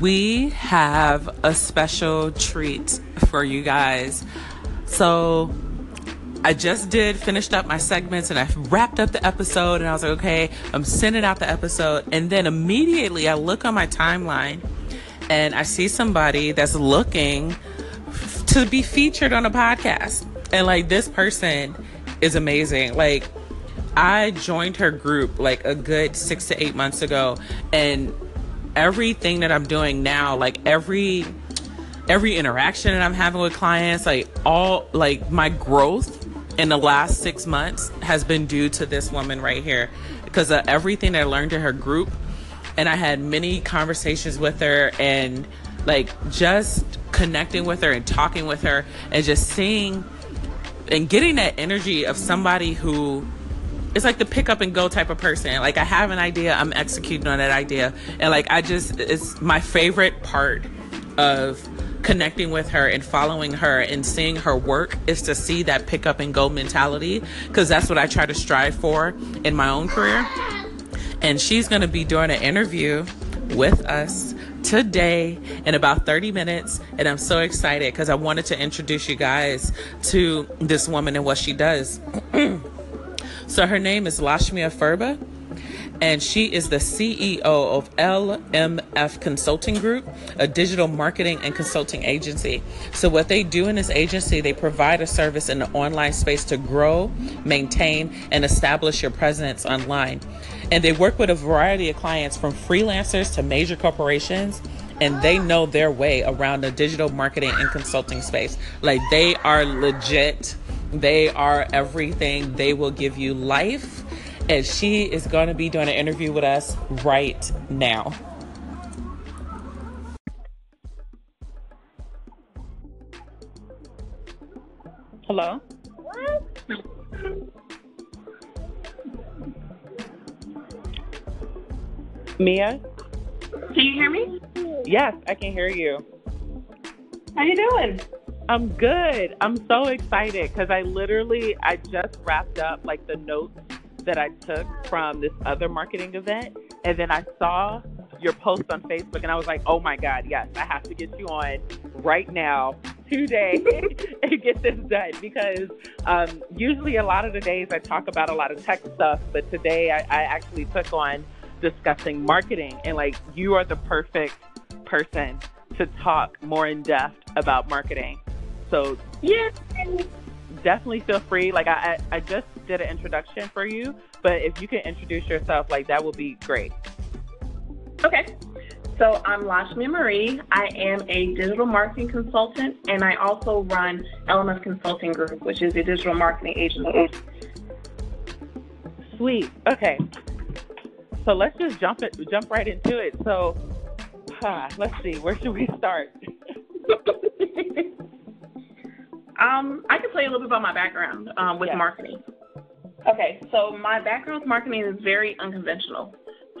we have a special treat for you guys. So, I just did finished up my segments and I wrapped up the episode and I was like, okay, I'm sending out the episode. And then immediately I look on my timeline and I see somebody that's looking to be featured on a podcast. And like this person is amazing. Like I joined her group like a good six to eight months ago and everything that I'm doing now, like every every interaction that I'm having with clients, like all like my growth in the last six months has been due to this woman right here because of everything I learned in her group. And I had many conversations with her and like just connecting with her and talking with her and just seeing and getting that energy of somebody who it's like the pick up and go type of person. Like I have an idea, I'm executing on that idea. And like I just it's my favorite part of connecting with her and following her and seeing her work is to see that pick up and go mentality because that's what I try to strive for in my own career. And she's going to be doing an interview with us today in about 30 minutes. And I'm so excited because I wanted to introduce you guys to this woman and what she does. So her name is Lashmia Furba, and she is the CEO of LMF Consulting Group, a digital marketing and consulting agency. So, what they do in this agency, they provide a service in the online space to grow, maintain, and establish your presence online. And they work with a variety of clients from freelancers to major corporations and they know their way around the digital marketing and consulting space. Like they are legit they are everything. They will give you life. And she is going to be doing an interview with us right now. Hello? Mia? Can you hear me? Yes, I can hear you. How you doing? I'm good. I'm so excited because I literally I just wrapped up like the notes that I took from this other marketing event, and then I saw your post on Facebook, and I was like, oh my god, yes, I have to get you on right now today and get this done because um, usually a lot of the days I talk about a lot of tech stuff, but today I, I actually took on discussing marketing, and like you are the perfect person to talk more in depth about marketing. So yeah, definitely feel free. Like I, I just did an introduction for you, but if you can introduce yourself, like that would be great. Okay. So I'm Lashmi Marie. I am a digital marketing consultant, and I also run LMF Consulting Group, which is a digital marketing agency. Sweet. Okay. So let's just jump it, jump right into it. So, huh, let's see, where should we start? Um, I can tell you a little bit about my background um, with marketing. Okay, so my background with marketing is very unconventional.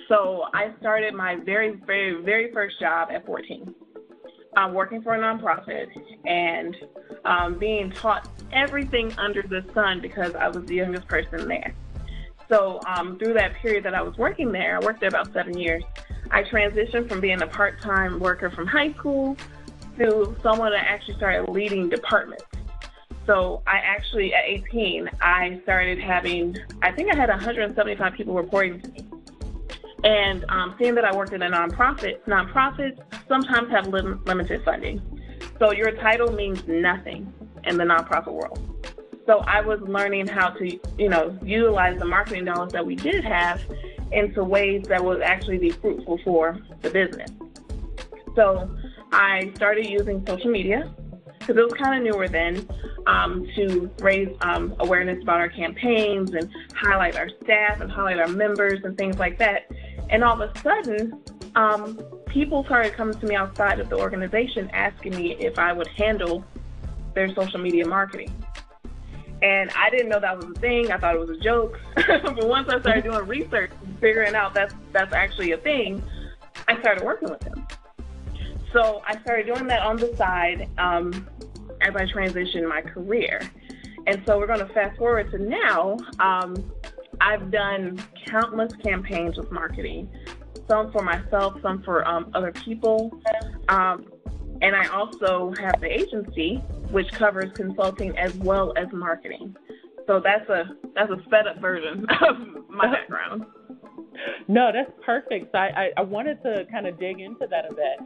So I started my very, very, very first job at 14. I'm working for a nonprofit and um, being taught everything under the sun because I was the youngest person there. So um, through that period that I was working there, I worked there about seven years. I transitioned from being a part-time worker from high school to someone that actually started leading departments. So I actually, at 18, I started having, I think I had 175 people reporting to me. And um, seeing that I worked in a nonprofit, nonprofits sometimes have lim- limited funding. So your title means nothing in the nonprofit world. So I was learning how to, you know, utilize the marketing dollars that we did have into ways that would actually be fruitful for the business. So I started using social media because it was kind of newer then, um, to raise um, awareness about our campaigns and highlight our staff and highlight our members and things like that. And all of a sudden, um, people started coming to me outside of the organization asking me if I would handle their social media marketing. And I didn't know that was a thing. I thought it was a joke. but once I started doing research figuring out that's that's actually a thing, I started working with them. So I started doing that on the side um, as I transitioned my career. And so we're going to fast forward to now. Um, I've done countless campaigns with marketing some for myself, some for um, other people. Um, and I also have the agency, which covers consulting as well as marketing. So that's a that's a sped up version of my background. No, that's perfect. So I, I, I wanted to kind of dig into that a bit.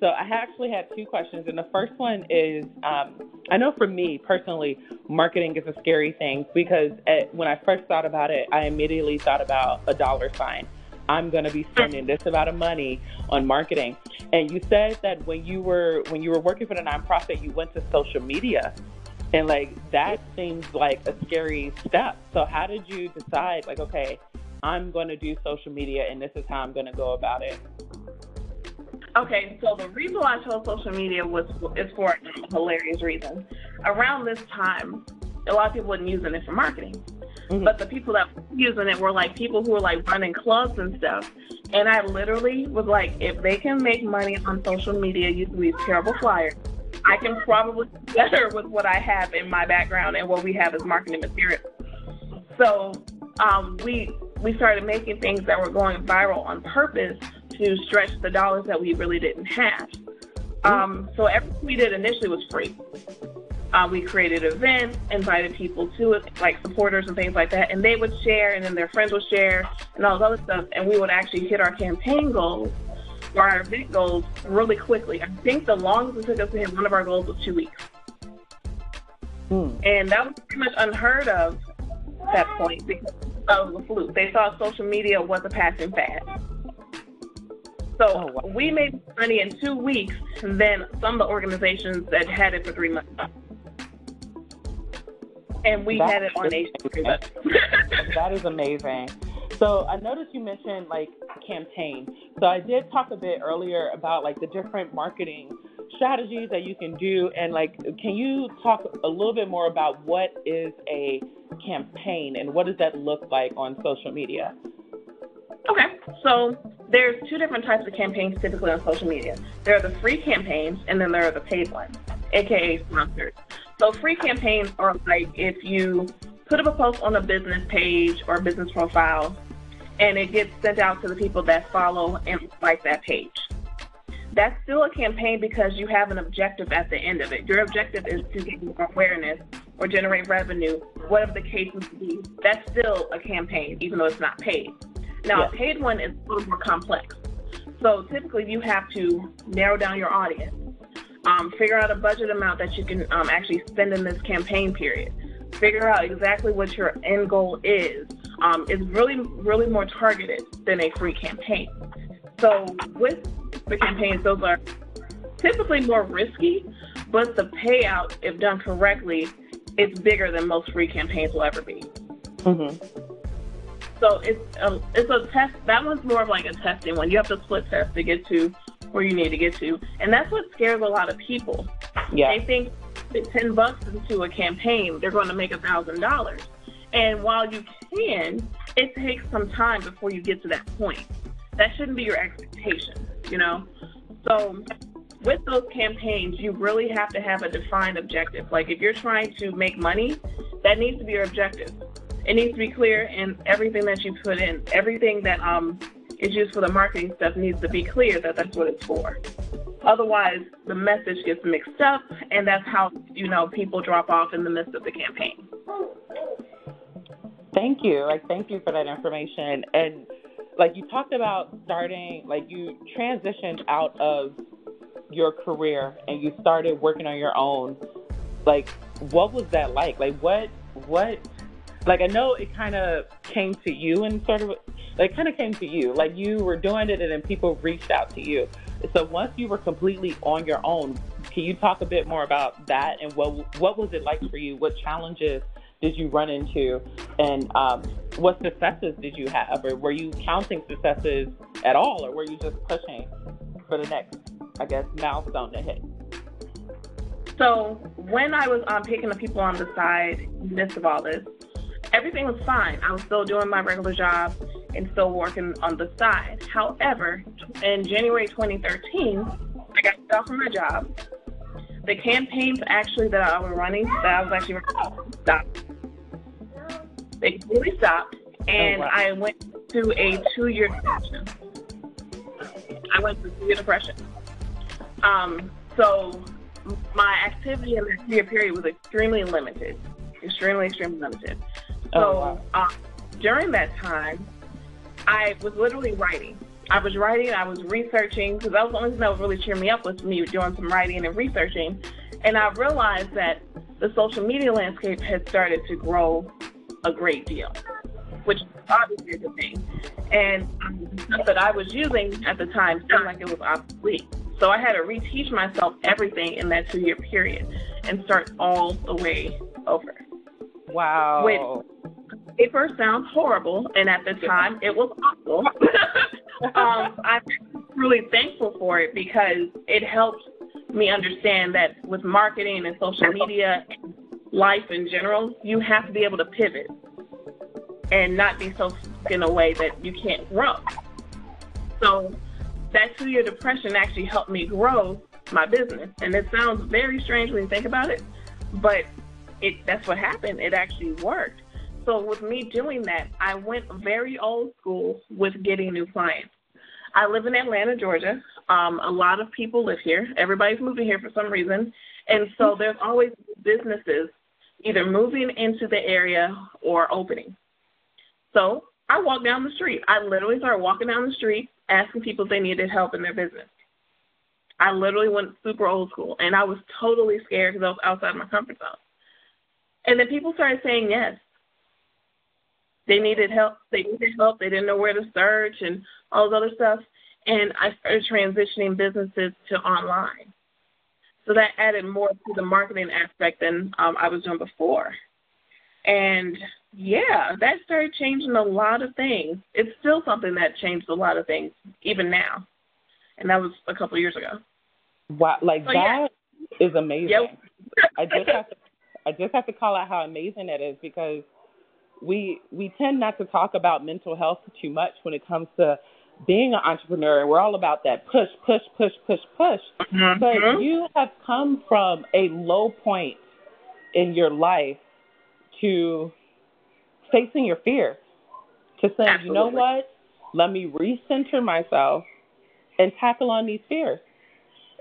So I actually had two questions, and the first one is um, I know for me personally, marketing is a scary thing because at, when I first thought about it, I immediately thought about a dollar sign. I'm going to be spending this amount of money on marketing. And you said that when you were when you were working for the nonprofit, you went to social media, and like that seems like a scary step. So how did you decide like okay, I'm going to do social media and this is how I'm going to go about it? Okay, so the reason why I chose social media was is for a hilarious reason. Around this time, a lot of people weren't using it for marketing. Mm-hmm. But the people that were using it were like people who were like running clubs and stuff. And I literally was like, if they can make money on social media using these terrible flyers, I can probably do better with what I have in my background and what we have as marketing material. So um, we we started making things that were going viral on purpose to stretch the dollars that we really didn't have. Um, so everything we did initially was free. Uh, we created events, invited people to it, like supporters and things like that, and they would share, and then their friends would share, and all this other stuff, and we would actually hit our campaign goals or our event goals really quickly. I think the longest it took us to hit one of our goals was two weeks. Hmm. And that was pretty much unheard of at that point because of the fluke. They thought social media was a passing fad. So oh, wow. we made money in two weeks than some of the organizations that had it for three months. And we That's had it on a That is amazing. So I noticed you mentioned like campaign. So I did talk a bit earlier about like the different marketing strategies that you can do and like can you talk a little bit more about what is a campaign and what does that look like on social media? Okay, so there's two different types of campaigns typically on social media. There are the free campaigns, and then there are the paid ones, aka sponsored. So free campaigns are like if you put up a post on a business page or business profile, and it gets sent out to the people that follow and like that page. That's still a campaign because you have an objective at the end of it. Your objective is to get awareness or generate revenue, whatever the case may be. That's still a campaign, even though it's not paid. Now, a paid one is a little more complex. So typically, you have to narrow down your audience, um, figure out a budget amount that you can um, actually spend in this campaign period, figure out exactly what your end goal is. Um, it's really, really more targeted than a free campaign. So with the campaigns, those are typically more risky, but the payout, if done correctly, is bigger than most free campaigns will ever be. Mm-hmm. So it's a, it's a test. That one's more of like a testing one. You have to split test to get to where you need to get to, and that's what scares a lot of people. Yeah. They think that ten bucks into a campaign, they're going to make a thousand dollars. And while you can, it takes some time before you get to that point. That shouldn't be your expectation, you know. So with those campaigns, you really have to have a defined objective. Like if you're trying to make money, that needs to be your objective it needs to be clear and everything that you put in. Everything that um, is used for the marketing stuff needs to be clear that that's what it's for. Otherwise, the message gets mixed up, and that's how you know people drop off in the midst of the campaign. Thank you. Like, thank you for that information. And like you talked about starting, like you transitioned out of your career and you started working on your own. Like, what was that like? Like, what what like I know it kind of came to you and sort of like kind of came to you. Like you were doing it and then people reached out to you. So once you were completely on your own, can you talk a bit more about that and what what was it like for you? What challenges did you run into, and um, what successes did you have, or were you counting successes at all, or were you just pushing for the next, I guess, milestone to hit? So when I was um, picking the people on the side, midst of all this, everything was fine. I was still doing my regular job and still working on the side. However, in January 2013, I got off from my job. The campaigns actually that I was running, that I was actually running, stopped. They completely stopped, and oh, wow. I went to a two-year depression. I went through severe depression. Um, so my activity in that year period was extremely limited, extremely, extremely limited. So oh, wow. uh, during that time, I was literally writing. I was writing, I was researching, because that was the only thing that was really cheering me up was me doing some writing and researching. And I realized that the social media landscape had started to grow a great deal, which obviously is a thing. And the stuff that I was using at the time seemed like it was obsolete. So I had to reteach myself everything in that two year period and start all the way over. Wow. Which paper sounds horrible, and at the time it was awful. um, I'm really thankful for it because it helped me understand that with marketing and social media, and life in general, you have to be able to pivot and not be so stuck in a way that you can't grow. So that two year depression actually helped me grow my business. And it sounds very strange when you think about it, but it that's what happened. It actually worked. So with me doing that, I went very old school with getting new clients. I live in Atlanta, Georgia. Um, a lot of people live here. Everybody's moving here for some reason. And so there's always businesses either moving into the area or opening. So I walked down the street. I literally started walking down the street asking people if they needed help in their business. I literally went super old school, and I was totally scared because I was outside my comfort zone. And then people started saying yes. They needed help. They needed help. They didn't know where to search and all this other stuff. And I started transitioning businesses to online. So that added more to the marketing aspect than um, I was doing before. And yeah, that started changing a lot of things. It's still something that changed a lot of things, even now. And that was a couple of years ago. Wow, like so, that yeah. is amazing. Yep. I just have to, I just have to call out how amazing that is because we we tend not to talk about mental health too much when it comes to being an entrepreneur. and We're all about that push, push, push, push, push. Mm-hmm. But you have come from a low point in your life to facing your fear, to saying, Absolutely. you know what, let me recenter myself and tackle on these fears.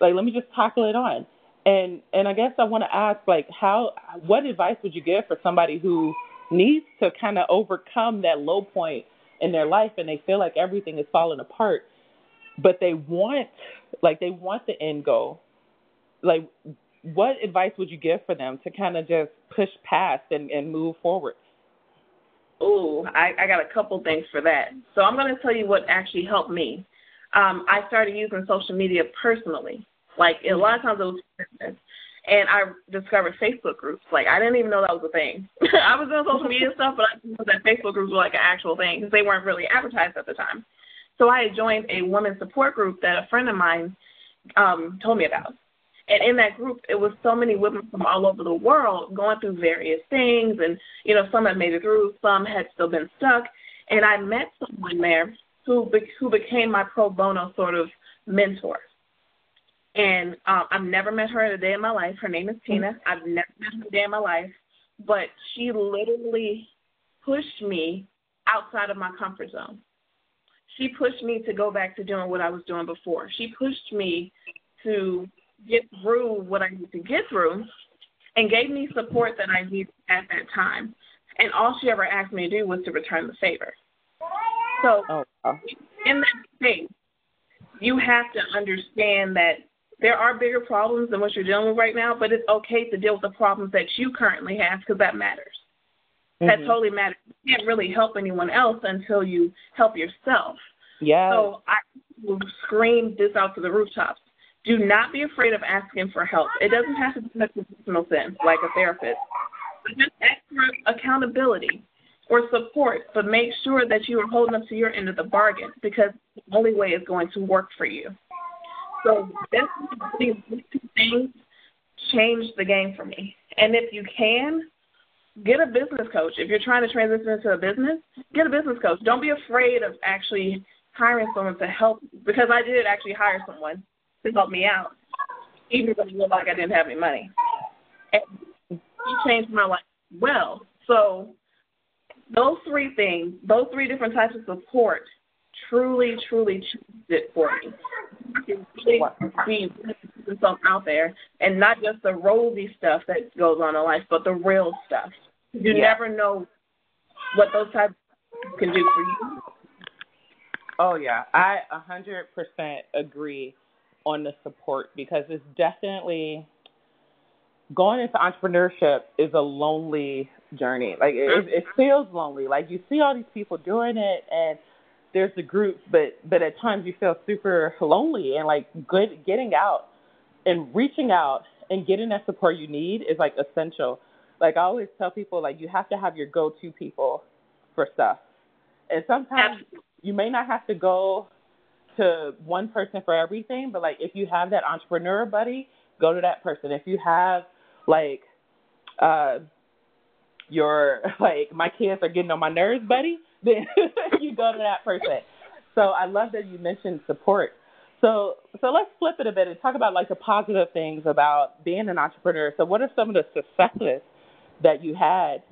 Like, let me just tackle it on. And and I guess I want to ask, like, how, what advice would you give for somebody who needs to kind of overcome that low point in their life and they feel like everything is falling apart, but they want, like, they want the end goal. Like, what advice would you give for them to kind of just push past and, and move forward? Oh, I, I got a couple things for that. So I'm going to tell you what actually helped me. Um, I started using social media personally. Like a lot of times it was business. And I discovered Facebook groups. Like I didn't even know that was a thing. I was doing social media stuff, but I didn't know that Facebook groups were like an actual thing because they weren't really advertised at the time. So I had joined a women's support group that a friend of mine um, told me about. And in that group, it was so many women from all over the world going through various things. And, you know, some had made it through, some had still been stuck. And I met someone there who, be- who became my pro bono sort of mentor. And um, I've never met her in a day in my life. Her name is Tina. I've never met her in a day in my life. But she literally pushed me outside of my comfort zone. She pushed me to go back to doing what I was doing before. She pushed me to get through what I need to get through and gave me support that I needed at that time. And all she ever asked me to do was to return the favor. So oh, wow. in that space, you have to understand that there are bigger problems than what you're dealing with right now, but it's okay to deal with the problems that you currently have because that matters. Mm-hmm. That totally matters. You can't really help anyone else until you help yourself. Yeah. So I will scream this out to the rooftops. Do not be afraid of asking for help. It doesn't have to be a professional sense, like a therapist. But just ask for accountability or support, but make sure that you are holding up to your end of the bargain because the only way is going to work for you. So these two things changed the game for me. And if you can, get a business coach. If you're trying to transition into a business, get a business coach. Don't be afraid of actually hiring someone to help because I did actually hire someone to help me out, even though it looked like I didn't have any money. And he changed my life well. So those three things, those three different types of support truly, truly changed it for me. It's really be myself out there and not just the rosy stuff that goes on in life, but the real stuff. You yeah. never know what those types can do for you. Oh yeah, I a hundred percent agree on the support because it's definitely going into entrepreneurship is a lonely journey. Like it, it mm-hmm. feels lonely. Like you see all these people doing it, and there's the groups, but but at times you feel super lonely and like good getting out and reaching out and getting that support you need is like essential. Like I always tell people, like you have to have your go-to people for stuff, and sometimes you may not have to go to one person for everything, but like if you have that entrepreneur buddy, go to that person. If you have like uh your like my kids are getting on my nerves, buddy, then go to that person. So I love that you mentioned support. So so let's flip it a bit and talk about like the positive things about being an entrepreneur. So what are some of the successes that you had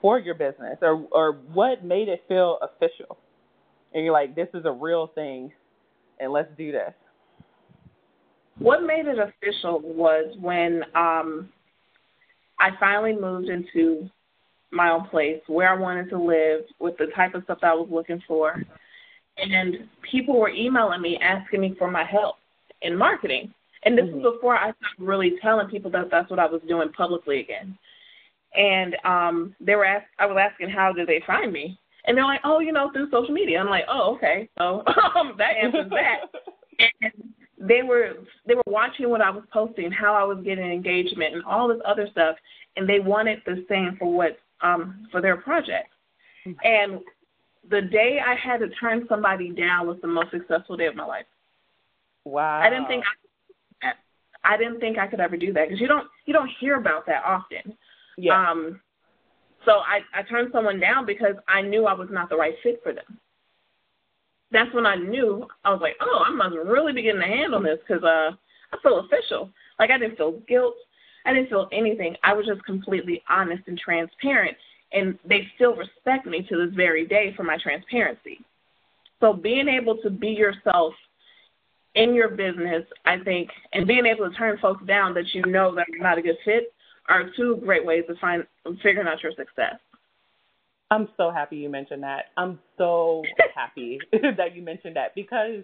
for your business or or what made it feel official? And you're like, this is a real thing and let's do this. What made it official was when um I finally moved into my own place where I wanted to live with the type of stuff that I was looking for. And people were emailing me asking me for my help in marketing. And this mm-hmm. was before I started really telling people that that's what I was doing publicly again. And um, they were ask, I was asking how did they find me, and they're like, oh, you know, through social media. I'm like, oh, okay, so um, that answers that. and they were they were watching what I was posting, how I was getting engagement, and all this other stuff, and they wanted the same for what um, for their project. And the day I had to turn somebody down was the most successful day of my life. Wow. I didn't think I, I didn't think I could ever do that because you don't you don't hear about that often. Yeah. Um, so I I turned someone down because I knew I was not the right fit for them. That's when I knew I was like, oh, I must really be getting a hand on this because uh, I feel official. Like I didn't feel guilt. I didn't feel anything. I was just completely honest and transparent, and they still respect me to this very day for my transparency. So being able to be yourself in your business, I think, and being able to turn folks down that you know that are not a good fit are two great ways to find figuring out your success. I'm so happy you mentioned that. I'm so happy that you mentioned that because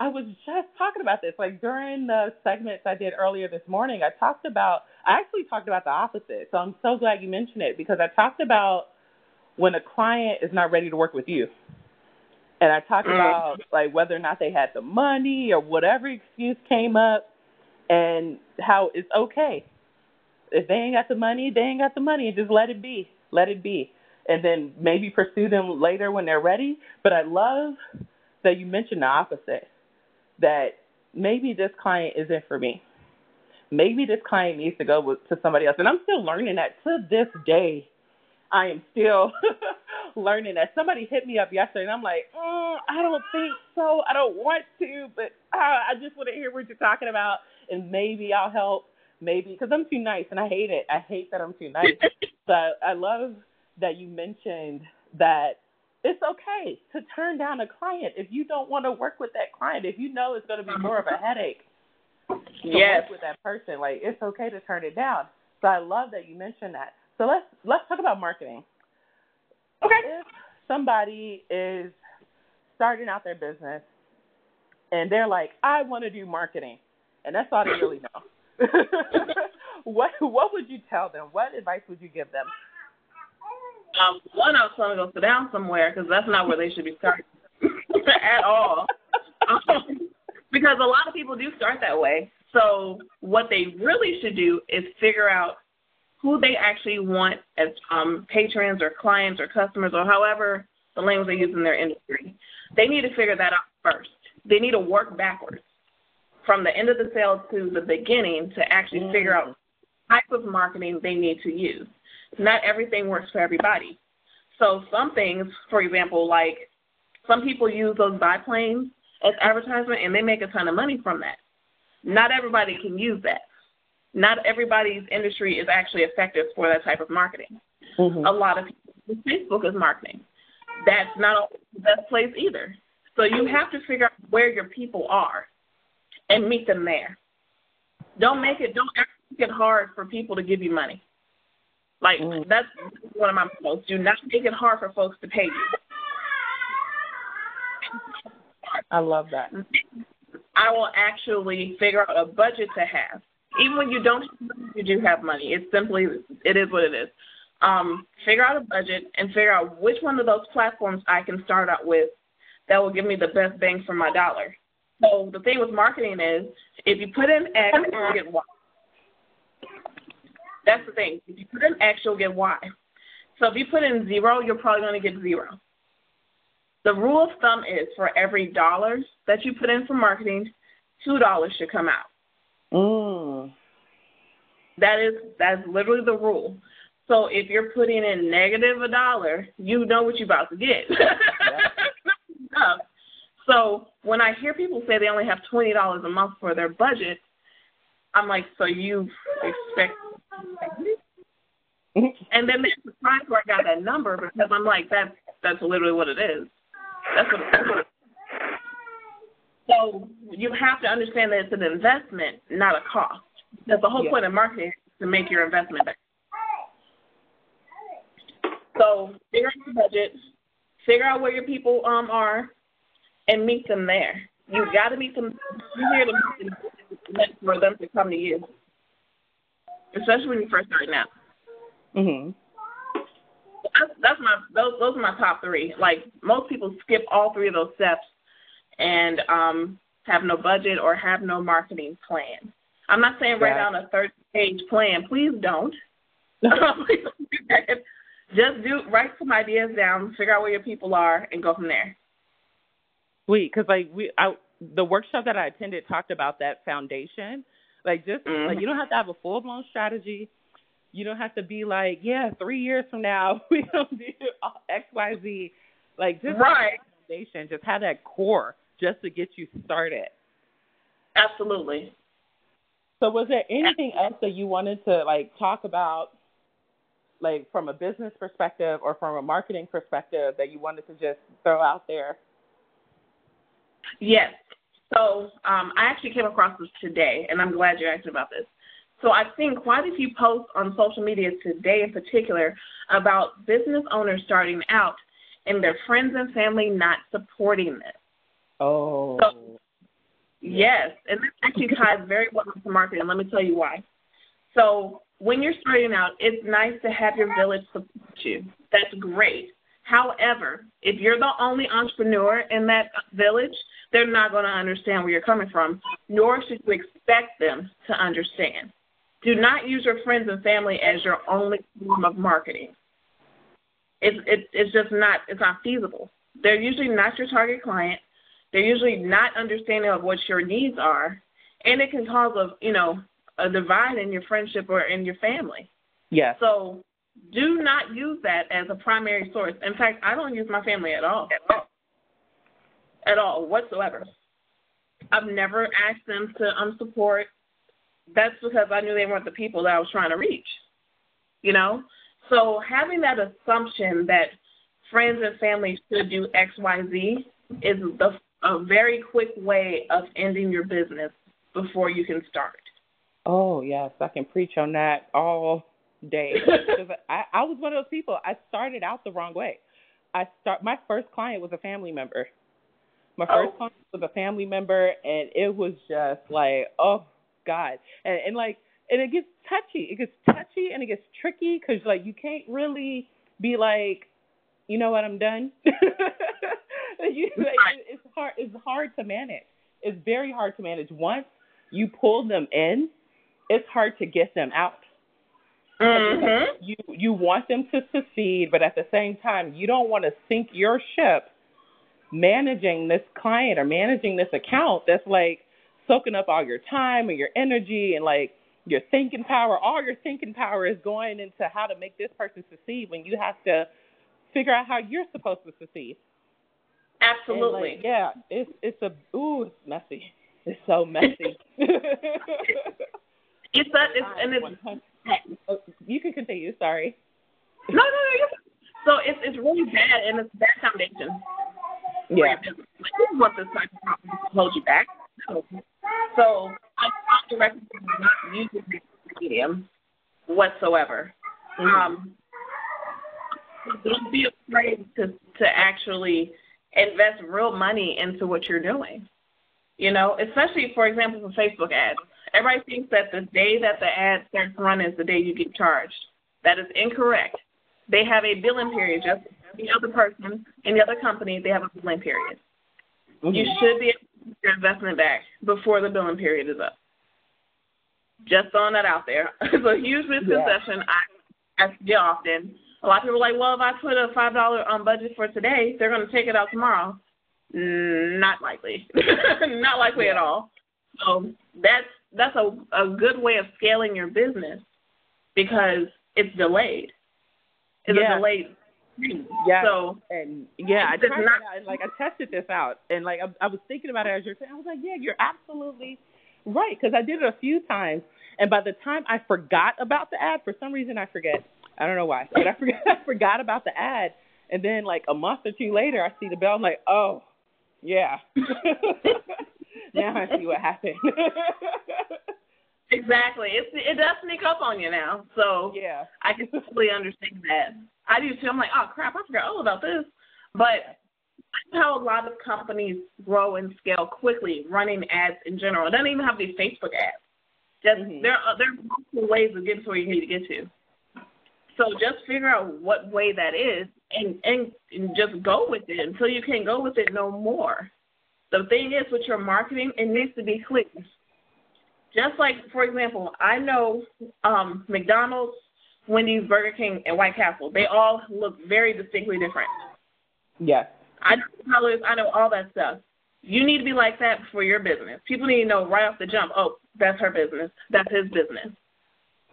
I was just talking about this. Like during the segments I did earlier this morning, I talked about, I actually talked about the opposite. So I'm so glad you mentioned it because I talked about when a client is not ready to work with you. And I talked mm. about like whether or not they had the money or whatever excuse came up and how it's okay. If they ain't got the money, they ain't got the money. Just let it be. Let it be. And then maybe pursue them later when they're ready. But I love that you mentioned the opposite that maybe this client isn't for me. Maybe this client needs to go with, to somebody else. And I'm still learning that to this day. I am still learning that. Somebody hit me up yesterday, and I'm like, mm, I don't think so. I don't want to, but uh, I just want to hear what you're talking about, and maybe I'll help. Maybe because I'm too nice, and I hate it. I hate that I'm too nice. so I love that you mentioned that it's okay to turn down a client if you don't want to work with that client. If you know it's going to be more of a mm-hmm. headache to yes. work with that person, like it's okay to turn it down. So I love that you mentioned that. So let's let's talk about marketing. Okay. If somebody is starting out their business and they're like, I want to do marketing, and that's all they really know. what what would you tell them? What advice would you give them? Um, one, I was going to go sit down somewhere because that's not where they should be starting at all. Um, because a lot of people do start that way. So what they really should do is figure out who they actually want as um, patrons or clients or customers or however the language they use in their industry. They need to figure that out first. They need to work backwards from the end of the sale to the beginning to actually mm. figure out type of marketing they need to use not everything works for everybody. So some things, for example, like some people use those biplanes as advertisement and they make a ton of money from that. Not everybody can use that. Not everybody's industry is actually effective for that type of marketing. Mm-hmm. A lot of people Facebook is marketing. that's not the best place either. So you have to figure out where your people are and meet them there. Don't make it don't make it hard for people to give you money. Like mm. that's one of my most. Do not make it hard for folks to pay you. I love that. I will actually figure out a budget to have. Even when you don't, you do have money. It's simply, it is what it is. Um, figure out a budget and figure out which one of those platforms I can start out with that will give me the best bang for my dollar. So the thing with marketing is, if you put in X, you'll get Y. That's the thing. If you put in X, you'll get Y. So if you put in zero, you're probably going to get zero. The rule of thumb is for every dollar that you put in for marketing, two dollars should come out. Mm. That is that's literally the rule. So if you're putting in negative a dollar, you know what you're about to get. so when I hear people say they only have twenty dollars a month for their budget, I'm like, so you expect and then there's the time where I got that number because I'm like, that's that's literally what it is. That's what. That's what so you have to understand that it's an investment, not a cost. That's the whole yeah. point of marketing is to make your investment back. So figure out your budget, figure out where your people um are, and meet them there. You got to meet them. You hear them for them to come to you, especially when you're first starting out. Mhm. That's, that's my those those are my top three. Like most people skip all three of those steps and um have no budget or have no marketing plan. I'm not saying write down a third page plan. Please don't. Just do write some ideas down, figure out where your people are, and go from there. Sweet, because like we, I, the workshop that I attended talked about that foundation. Like just mm-hmm. like you don't have to have a full blown strategy. You don't have to be like, yeah, three years from now we don't do X, Y, Z. Like just right. foundation, just have that core just to get you started. Absolutely. So was there anything else that you wanted to like talk about like from a business perspective or from a marketing perspective that you wanted to just throw out there? Yes. So um, I actually came across this today, and I'm glad you asked about this. So I've seen quite a few posts on social media today, in particular, about business owners starting out and their friends and family not supporting this. Oh. So, yes, and this actually ties very well into marketing. Let me tell you why. So when you're starting out, it's nice to have your village support you. That's great. However, if you're the only entrepreneur in that village, they're not going to understand where you're coming from, nor should you expect them to understand. Do not use your friends and family as your only form of marketing. It's, it's, it's just not, it's not feasible. They're usually not your target client. They're usually not understanding of what your needs are, and it can cause a you know a divide in your friendship or in your family. Yeah. So do not use that as a primary source. In fact, I don't use my family at all. At all, at all whatsoever. I've never asked them to um support. That's because I knew they weren't the people that I was trying to reach. You know? So having that assumption that friends and family should do X, Y, Z is the a very quick way of ending your business before you can start. Oh yes, I can preach on that all day. I, I was one of those people. I started out the wrong way. I start my first client was a family member. My first oh. client was a family member, and it was just like, oh God, and, and like, and it gets touchy. It gets touchy and it gets tricky because like you can't really be like, you know what, I'm done. you, it's hard. It's hard to manage. It's very hard to manage. Once you pull them in, it's hard to get them out. Mm-hmm. You you want them to succeed, but at the same time, you don't want to sink your ship managing this client or managing this account that's like soaking up all your time and your energy and like your thinking power. All your thinking power is going into how to make this person succeed when you have to figure out how you're supposed to succeed. Absolutely. Like, yeah, it's it's a ooh, it's messy. It's so messy. it's a it's and it's oh, you can continue. Sorry. No, no, no. So So it's it's really bad and it's bad foundation. Yeah. Like, you want this type of problem to hold you back. So, so I strongly recommend not using this medium whatsoever. Mm-hmm. Um, don't be afraid to to actually invest real money into what you're doing. You know, especially for example for Facebook ads. Everybody thinks that the day that the ad starts running is the day you get charged. That is incorrect. They have a billing period, just like the other person the other company, they have a billing period. Mm-hmm. You should be able to get your investment back before the billing period is up. Just throwing that out there. it's a huge misconception yeah. I ask you often. A lot of people are like, well, if I put a five dollar on budget for today, they're going to take it out tomorrow. Not likely. Not likely yeah. at all. So that's that's a a good way of scaling your business because it's delayed. It's yeah. a delayed yeah. So and yeah, I tried not, out, and like I tested this out, and like I, I was thinking about it as you're saying. I was like, yeah, you're absolutely right because I did it a few times, and by the time I forgot about the ad, for some reason I forget. I don't know why, but I forgot I forgot about the ad, and then like a month or two later, I see the bell. I'm like, oh, yeah. now I see what happened. exactly. It's it does sneak up on you now. So yeah, I can totally understand that. I do too. I'm like, oh crap, I forgot all about this. But how a lot of companies grow and scale quickly, running ads in general. It doesn't even have to be Facebook ads. Just mm-hmm. there are there are multiple ways of getting to where you need to get to. So just figure out what way that is and, and and just go with it until you can't go with it no more. The thing is with your marketing, it needs to be clear. Just like, for example, I know um, McDonald's, Wendy's, Burger King, and White Castle. They all look very distinctly different. Yes. I know colors. I know all that stuff. You need to be like that for your business. People need to know right off the jump. Oh, that's her business. That's his business.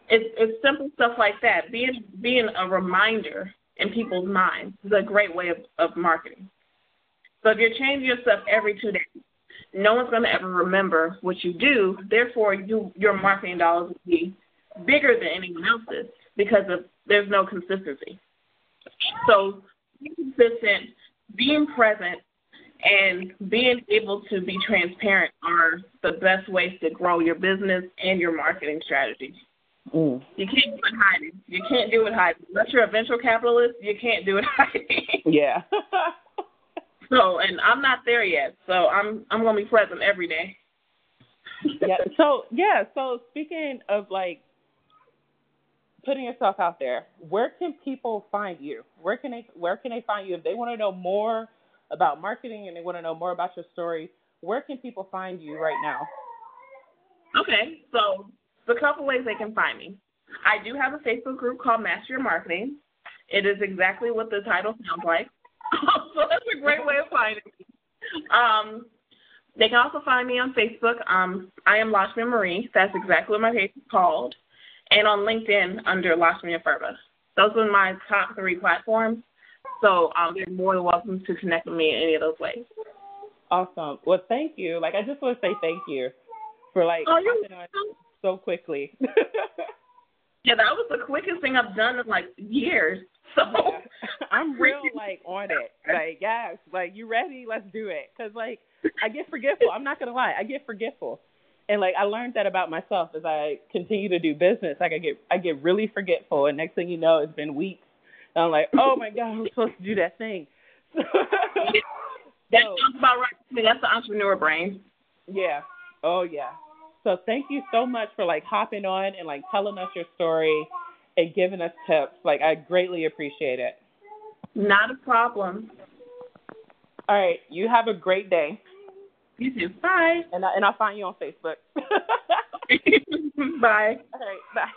It's it's simple stuff like that. Being being a reminder in people's minds is a great way of, of marketing. So if you're changing your stuff every two days, no one's going to ever remember what you do. Therefore, you, your marketing dollars will be bigger than anyone else's because of there's no consistency. So being consistent, being present, and being able to be transparent are the best ways to grow your business and your marketing strategy. Mm. You can't do it hiding. You can't do it hiding. Unless you're a venture capitalist, you can't do it hiding. Yeah. so, and I'm not there yet. So I'm I'm gonna be present every day. yeah. So yeah. So speaking of like putting yourself out there, where can people find you? Where can they Where can they find you if they want to know more about marketing and they want to know more about your story? Where can people find you right now? Okay, so a couple ways they can find me. I do have a Facebook group called Master Your Marketing. It is exactly what the title sounds like. so that's a great way of finding me. Um, they can also find me on Facebook. Um, I am Lashmi Marie. That's exactly what my page is called. And on LinkedIn under Lashmi Afurba. Those are my top three platforms. So um, they're more than welcome to connect with me in any of those ways. Awesome. Well, thank you. Like, I just want to say thank you for like oh, you're so quickly. yeah, that was the quickest thing I've done in like years. So yeah. I'm real like on it. Like yes, like you ready? Let's do it. Cause like I get forgetful. I'm not gonna lie, I get forgetful, and like I learned that about myself as I continue to do business. Like I get I get really forgetful, and next thing you know, it's been weeks. And I'm like, oh my god, I'm supposed to do that thing. that sounds about right. I mean, that's the entrepreneur brain. Yeah. Oh yeah. So thank you so much for like hopping on and like telling us your story and giving us tips. Like I greatly appreciate it. Not a problem. All right, you have a great day. You too. Bye. And I, and I'll find you on Facebook. bye. All right, bye.